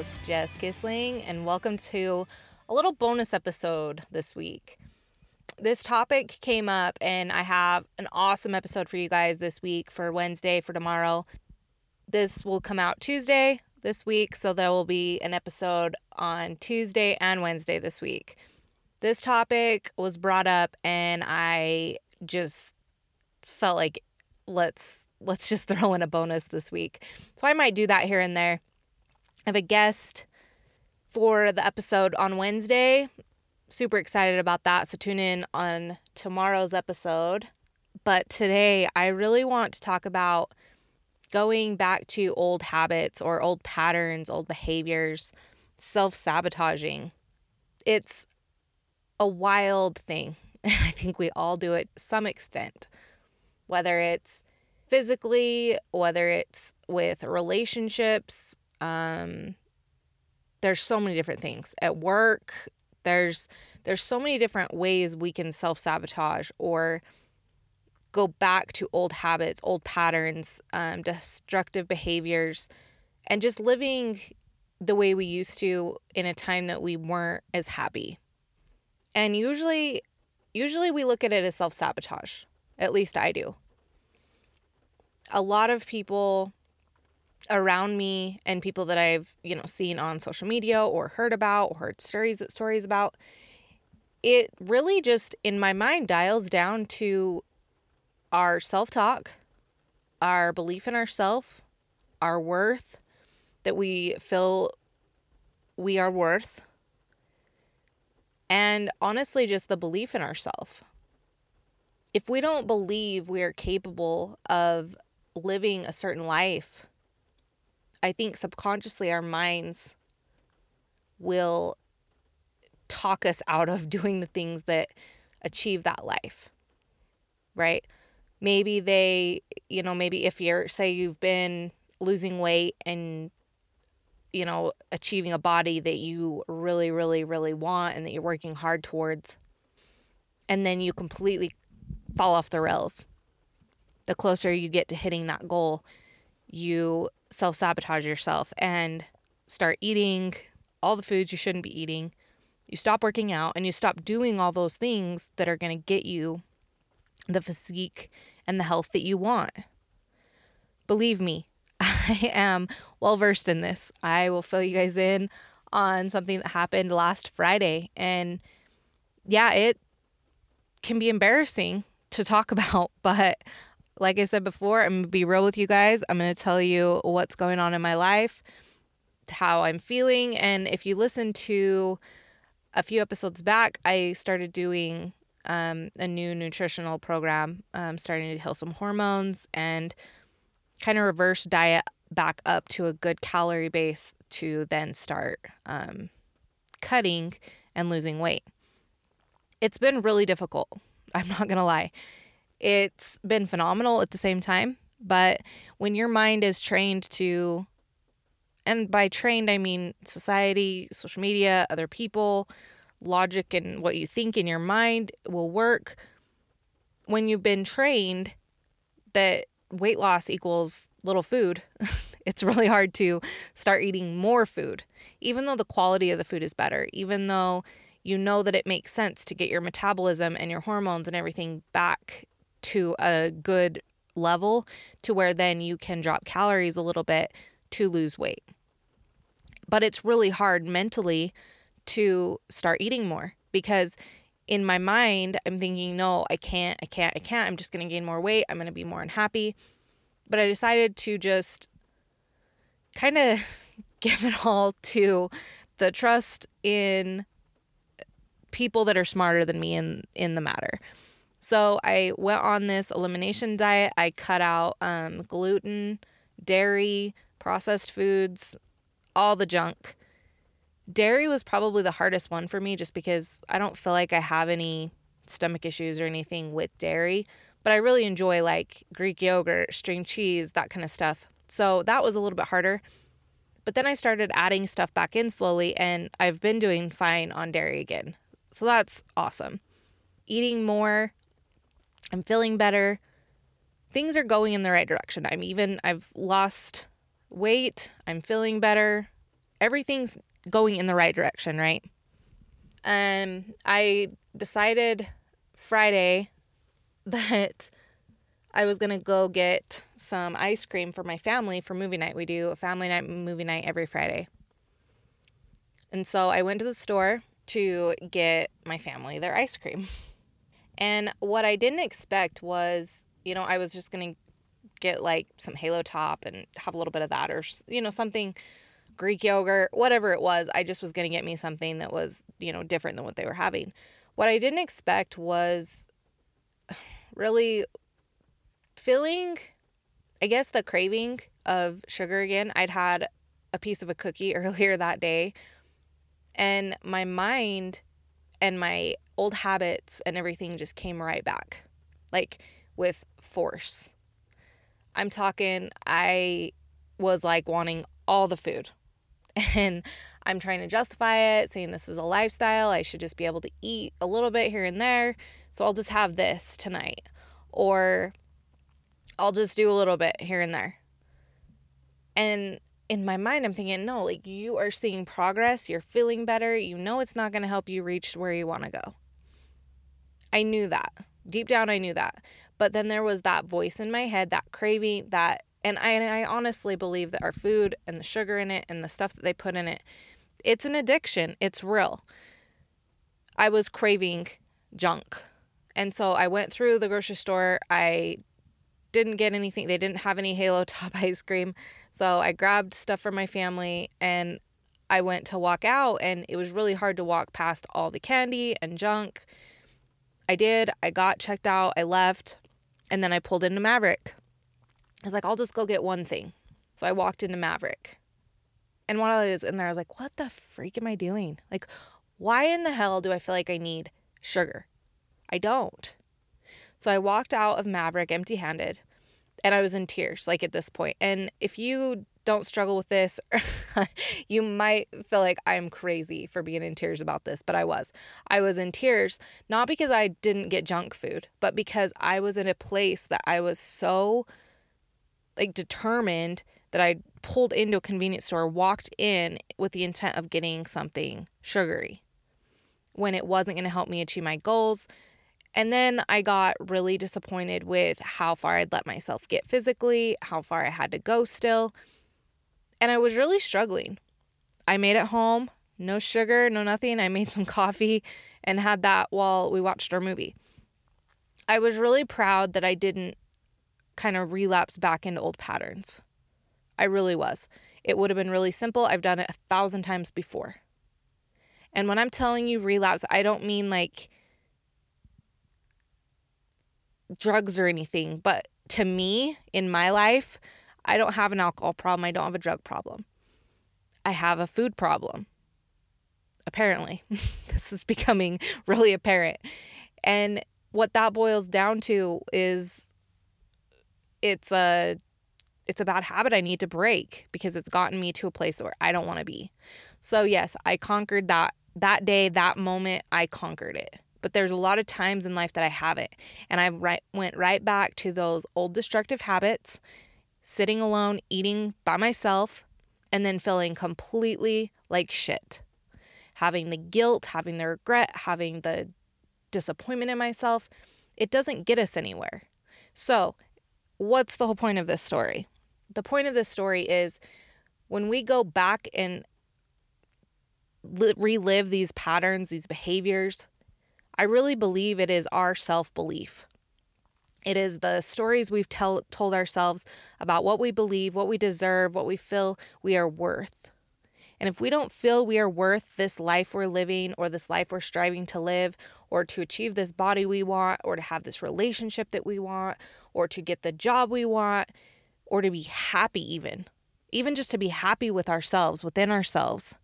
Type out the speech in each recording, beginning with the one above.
host, Jess Kissling, and welcome to a little bonus episode this week. This topic came up, and I have an awesome episode for you guys this week for Wednesday, for tomorrow. This will come out Tuesday this week, so there will be an episode on Tuesday and Wednesday this week. This topic was brought up, and I just felt like let's let's just throw in a bonus this week. So I might do that here and there. I have a guest for the episode on Wednesday. Super excited about that. So tune in on tomorrow's episode. But today I really want to talk about going back to old habits or old patterns, old behaviors, self sabotaging. It's a wild thing. And I think we all do it to some extent, whether it's physically, whether it's with relationships. Um, there's so many different things at work. There's there's so many different ways we can self sabotage or go back to old habits, old patterns, um, destructive behaviors, and just living the way we used to in a time that we weren't as happy. And usually, usually we look at it as self sabotage. At least I do. A lot of people around me and people that I've, you know, seen on social media or heard about or heard stories stories about, it really just in my mind dials down to our self-talk, our belief in ourself, our worth, that we feel we are worth, and honestly just the belief in ourself. If we don't believe we are capable of living a certain life, I think subconsciously our minds will talk us out of doing the things that achieve that life. Right? Maybe they, you know, maybe if you're, say, you've been losing weight and, you know, achieving a body that you really, really, really want and that you're working hard towards, and then you completely fall off the rails. The closer you get to hitting that goal, you self sabotage yourself and start eating all the foods you shouldn't be eating. You stop working out and you stop doing all those things that are going to get you the physique and the health that you want. Believe me, I am well versed in this. I will fill you guys in on something that happened last Friday. And yeah, it can be embarrassing to talk about, but like I said before, I'm to be real with you guys. I'm to tell you what's going on in my life, how I'm feeling. And if you listen to a few episodes back, I started doing um, a new nutritional program, um, starting to heal some hormones and kind of reverse diet back up to a good calorie base to then start um, cutting and losing weight. It's been really difficult. I'm not going to lie it's been phenomenal at the same time. But when your mind is trained to, and by trained, I mean society, social media, other people, logic, and what you think in your mind will work. When you've been trained that weight loss equals little food, it's really hard to start eating more food, even though the quality of the food is better, even though you know that it makes sense to get your metabolism and your hormones and everything back to a good level to where then you can drop calories a little bit to lose weight. But it's really hard mentally to start eating more because in my mind, I'm thinking, no, I can't, I can't, I can't. I'm just going to gain more weight. I'm going to be more unhappy. But I decided to just kind of give it all to the trust in people that are smarter than me in in the matter. So I went on this elimination diet. I cut out um, gluten, dairy, processed foods, all the junk. Dairy was probably the hardest one for me just because I don't feel like I have any stomach issues or anything with dairy, but I really enjoy like Greek yogurt, string cheese, that kind of stuff. So that was a little bit harder. But then I started adding stuff back in slowly and I've been doing fine on dairy again. So that's awesome. Eating more, I'm feeling better. Things are going in the right direction. I'm even, I've lost weight. I'm feeling better. Everything's going in the right direction, right? Um, I decided Friday that I was going to go get some ice cream for my family for movie night. We do a family night movie night every Friday. And so I went to the store to get my family their ice cream. And what I didn't expect was, you know, I was just going to get like some Halo Top and have a little bit of that or, you know, something Greek yogurt, whatever it was. I just was going to get me something that was, you know, different than what they were having. What I didn't expect was really feeling, I guess, the craving of sugar again. I'd had a piece of a cookie earlier that day, and my mind and my old habits and everything just came right back, like with force. I'm talking, I was like wanting all the food. And I'm trying to justify it, saying this is a lifestyle. I should just be able to eat a little bit here and there. So I'll just have this tonight. Or I'll just do a little bit here and there. And in my mind, I'm thinking, no, like you are seeing progress, you're feeling better, you know it's not going to help you reach where you want to go. I knew that. Deep down, I knew that. But then there was that voice in my head, that craving, that, and I, and I honestly believe that our food and the sugar in it and the stuff that they put in it, it's an addiction. It's real. I was craving junk. And so I went through the grocery store. I didn't get anything. They didn't have any Halo Top ice cream. So I grabbed stuff for my family and I went to walk out, and it was really hard to walk past all the candy and junk. I did. I got checked out. I left. And then I pulled into Maverick. I was like, I'll just go get one thing. So I walked into Maverick. And while I was in there, I was like, what the freak am I doing? Like, why in the hell do I feel like I need sugar? I don't. So I walked out of Maverick empty handed and I was in tears, like at this point. And if you don't struggle with this, you might feel like I'm crazy for being in tears about this, but I was. I was in tears, not because I didn't get junk food, but because I was in a place that I was so like determined that I pulled into a convenience store, walked in with the intent of getting something sugary when it wasn't going to help me achieve my goals and then I got really disappointed with how far I'd let myself get physically, how far I had to go still. And I was really struggling. I made it home, no sugar, no nothing. I made some coffee and had that while we watched our movie. I was really proud that I didn't kind of relapse back into old patterns. I really was. It would have been really simple. I've done it a thousand times before. And when I'm telling you relapse, I don't mean like drugs or anything, but to me, in my life, I don't have an alcohol problem. I don't have a drug problem. I have a food problem. Apparently, this is becoming really apparent. And what that boils down to is it's a it's a bad habit I need to break because it's gotten me to a place where I don't want to be. So yes, I conquered that that day, that moment, I conquered it but there's a lot of times in life that I haven't. And I right, went right back to those old destructive habits, sitting alone, eating by myself, and then feeling completely like shit. Having the guilt, having the regret, having the disappointment in myself, it doesn't get us anywhere. So, what's the whole point of this story? The point of this story is when we go back and relive these patterns, these behaviors, I really believe it is our self belief. It is the stories we've tell, told ourselves about what we believe, what we deserve, what we feel we are worth. And if we don't feel we are worth this life we're living or this life we're striving to live or to achieve this body we want or to have this relationship that we want or to get the job we want or to be happy, even, even just to be happy with ourselves, within ourselves,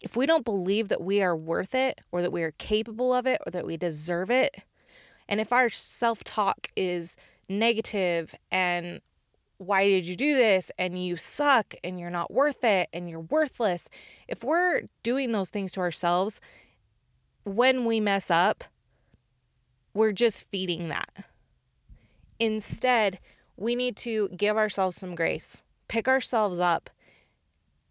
if we don't believe that we are worth it or that we are capable of it or that we deserve it, and if our self talk is negative and why did you do this and you suck and you're not worth it and you're worthless, if we're doing those things to ourselves, when we mess up, we're just feeding that. Instead, we need to give ourselves some grace pick ourselves up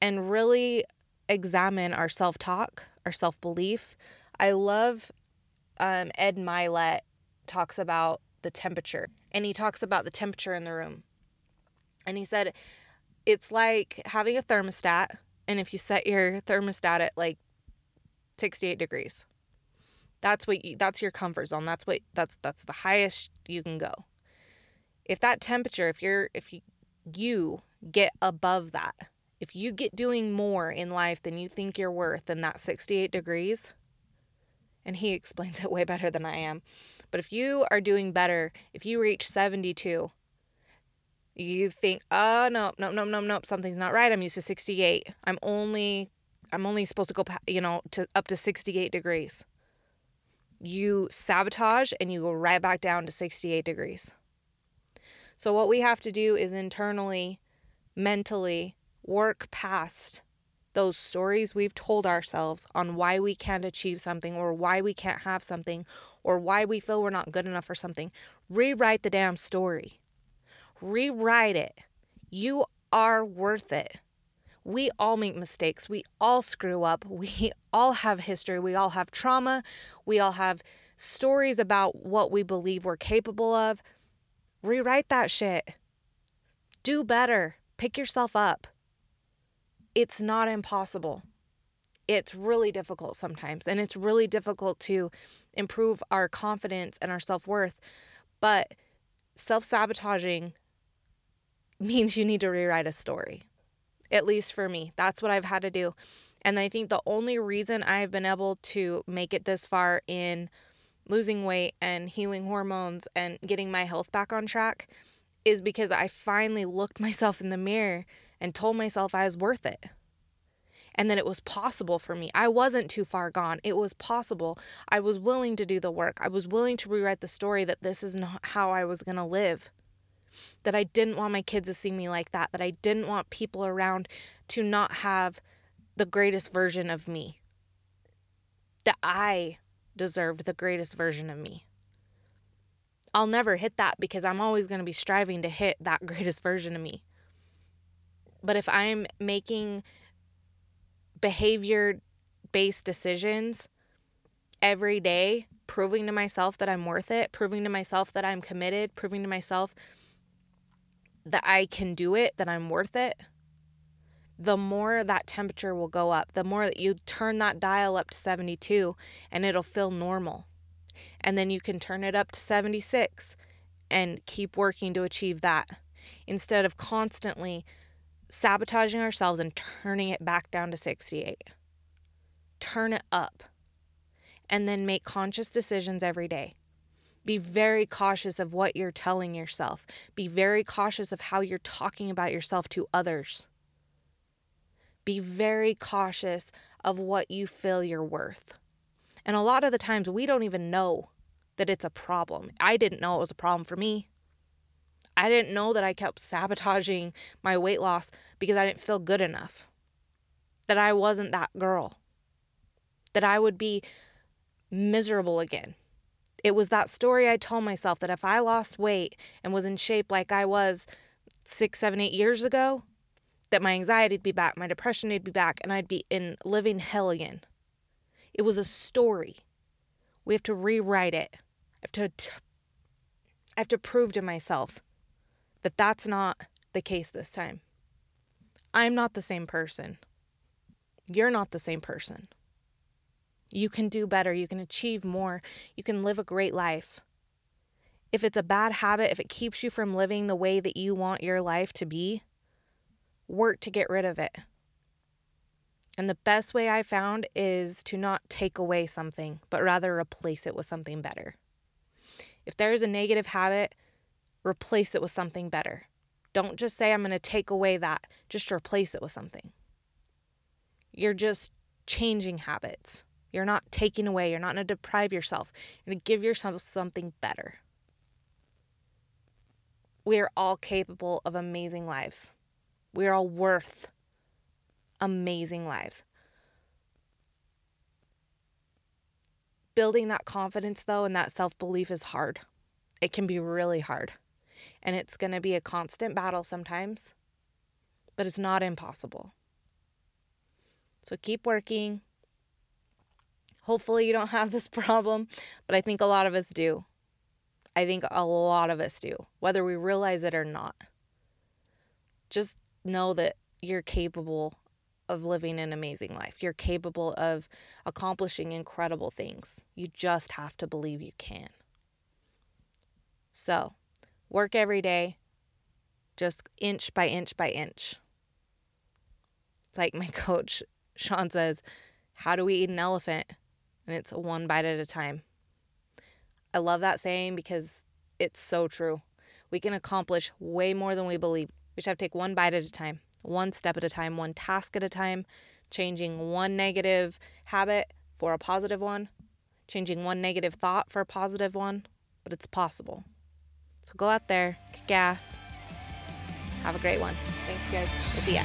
and really examine our self talk, our self belief. I love um, Ed Mylett talks about the temperature, and he talks about the temperature in the room. And he said it's like having a thermostat, and if you set your thermostat at like 68 degrees, that's what you, that's your comfort zone. That's what that's that's the highest you can go. If that temperature, if you're if you, you get above that, if you get doing more in life than you think you're worth than that 68 degrees, and he explains it way better than I am. But if you are doing better, if you reach 72, you think, oh no, no, no, no, no, something's not right. I'm used to 68. I'm only I'm only supposed to go, you know, to up to 68 degrees. You sabotage and you go right back down to 68 degrees. So what we have to do is internally, mentally work past those stories we've told ourselves on why we can't achieve something or why we can't have something or why we feel we're not good enough for something. Rewrite the damn story. Rewrite it. You are worth it. We all make mistakes. We all screw up. We all have history. We all have trauma. We all have stories about what we believe we're capable of. Rewrite that shit. Do better. Pick yourself up. It's not impossible. It's really difficult sometimes, and it's really difficult to improve our confidence and our self worth. But self sabotaging means you need to rewrite a story, at least for me. That's what I've had to do. And I think the only reason I've been able to make it this far in losing weight and healing hormones and getting my health back on track is because I finally looked myself in the mirror and told myself I was worth it. And that it was possible for me. I wasn't too far gone. It was possible. I was willing to do the work. I was willing to rewrite the story that this is not how I was going to live. That I didn't want my kids to see me like that. That I didn't want people around to not have the greatest version of me. That I deserved the greatest version of me. I'll never hit that because I'm always going to be striving to hit that greatest version of me. But if I'm making behavior based decisions every day, proving to myself that I'm worth it, proving to myself that I'm committed, proving to myself that I can do it, that I'm worth it, the more that temperature will go up, the more that you turn that dial up to 72 and it'll feel normal. And then you can turn it up to 76 and keep working to achieve that instead of constantly sabotaging ourselves and turning it back down to 68. Turn it up and then make conscious decisions every day. Be very cautious of what you're telling yourself. Be very cautious of how you're talking about yourself to others. Be very cautious of what you feel you're worth. And a lot of the times we don't even know that it's a problem. I didn't know it was a problem for me. I didn't know that I kept sabotaging my weight loss because I didn't feel good enough. That I wasn't that girl. That I would be miserable again. It was that story I told myself that if I lost weight and was in shape like I was six, seven, eight years ago, that my anxiety would be back, my depression would be back, and I'd be in living hell again. It was a story. We have to rewrite it. I have to, t- I have to prove to myself that that's not the case this time. I'm not the same person. You're not the same person. You can do better. You can achieve more. You can live a great life. If it's a bad habit, if it keeps you from living the way that you want your life to be, work to get rid of it. And the best way I found is to not take away something, but rather replace it with something better. If there is a negative habit, replace it with something better. Don't just say, I'm going to take away that, just replace it with something. You're just changing habits. You're not taking away, you're not going to deprive yourself. You're going to give yourself something better. We are all capable of amazing lives. We are all worth amazing lives. Building that confidence, though, and that self belief is hard. It can be really hard. And it's going to be a constant battle sometimes. but it's not impossible. So keep working. Hopefully, you don't have this problem, but I think a lot of us do. I think a lot of us do, whether we realize it or not. Just know that you're capable of living an amazing life. You're capable of accomplishing incredible things. You just have to believe you can. So, work every day, just inch by inch by inch. It's like my coach, Sean, says, How do we eat an elephant? And it's one bite at a time. I love that saying because it's so true. We can accomplish way more than we believe. We just have to take one bite at a time one step at a time, one task at a time, changing one negative habit for a positive one, changing one negative thought for a positive one, but it's possible. So go out there, kick ass. Have a great one. Thanks, guys. We'll see ya.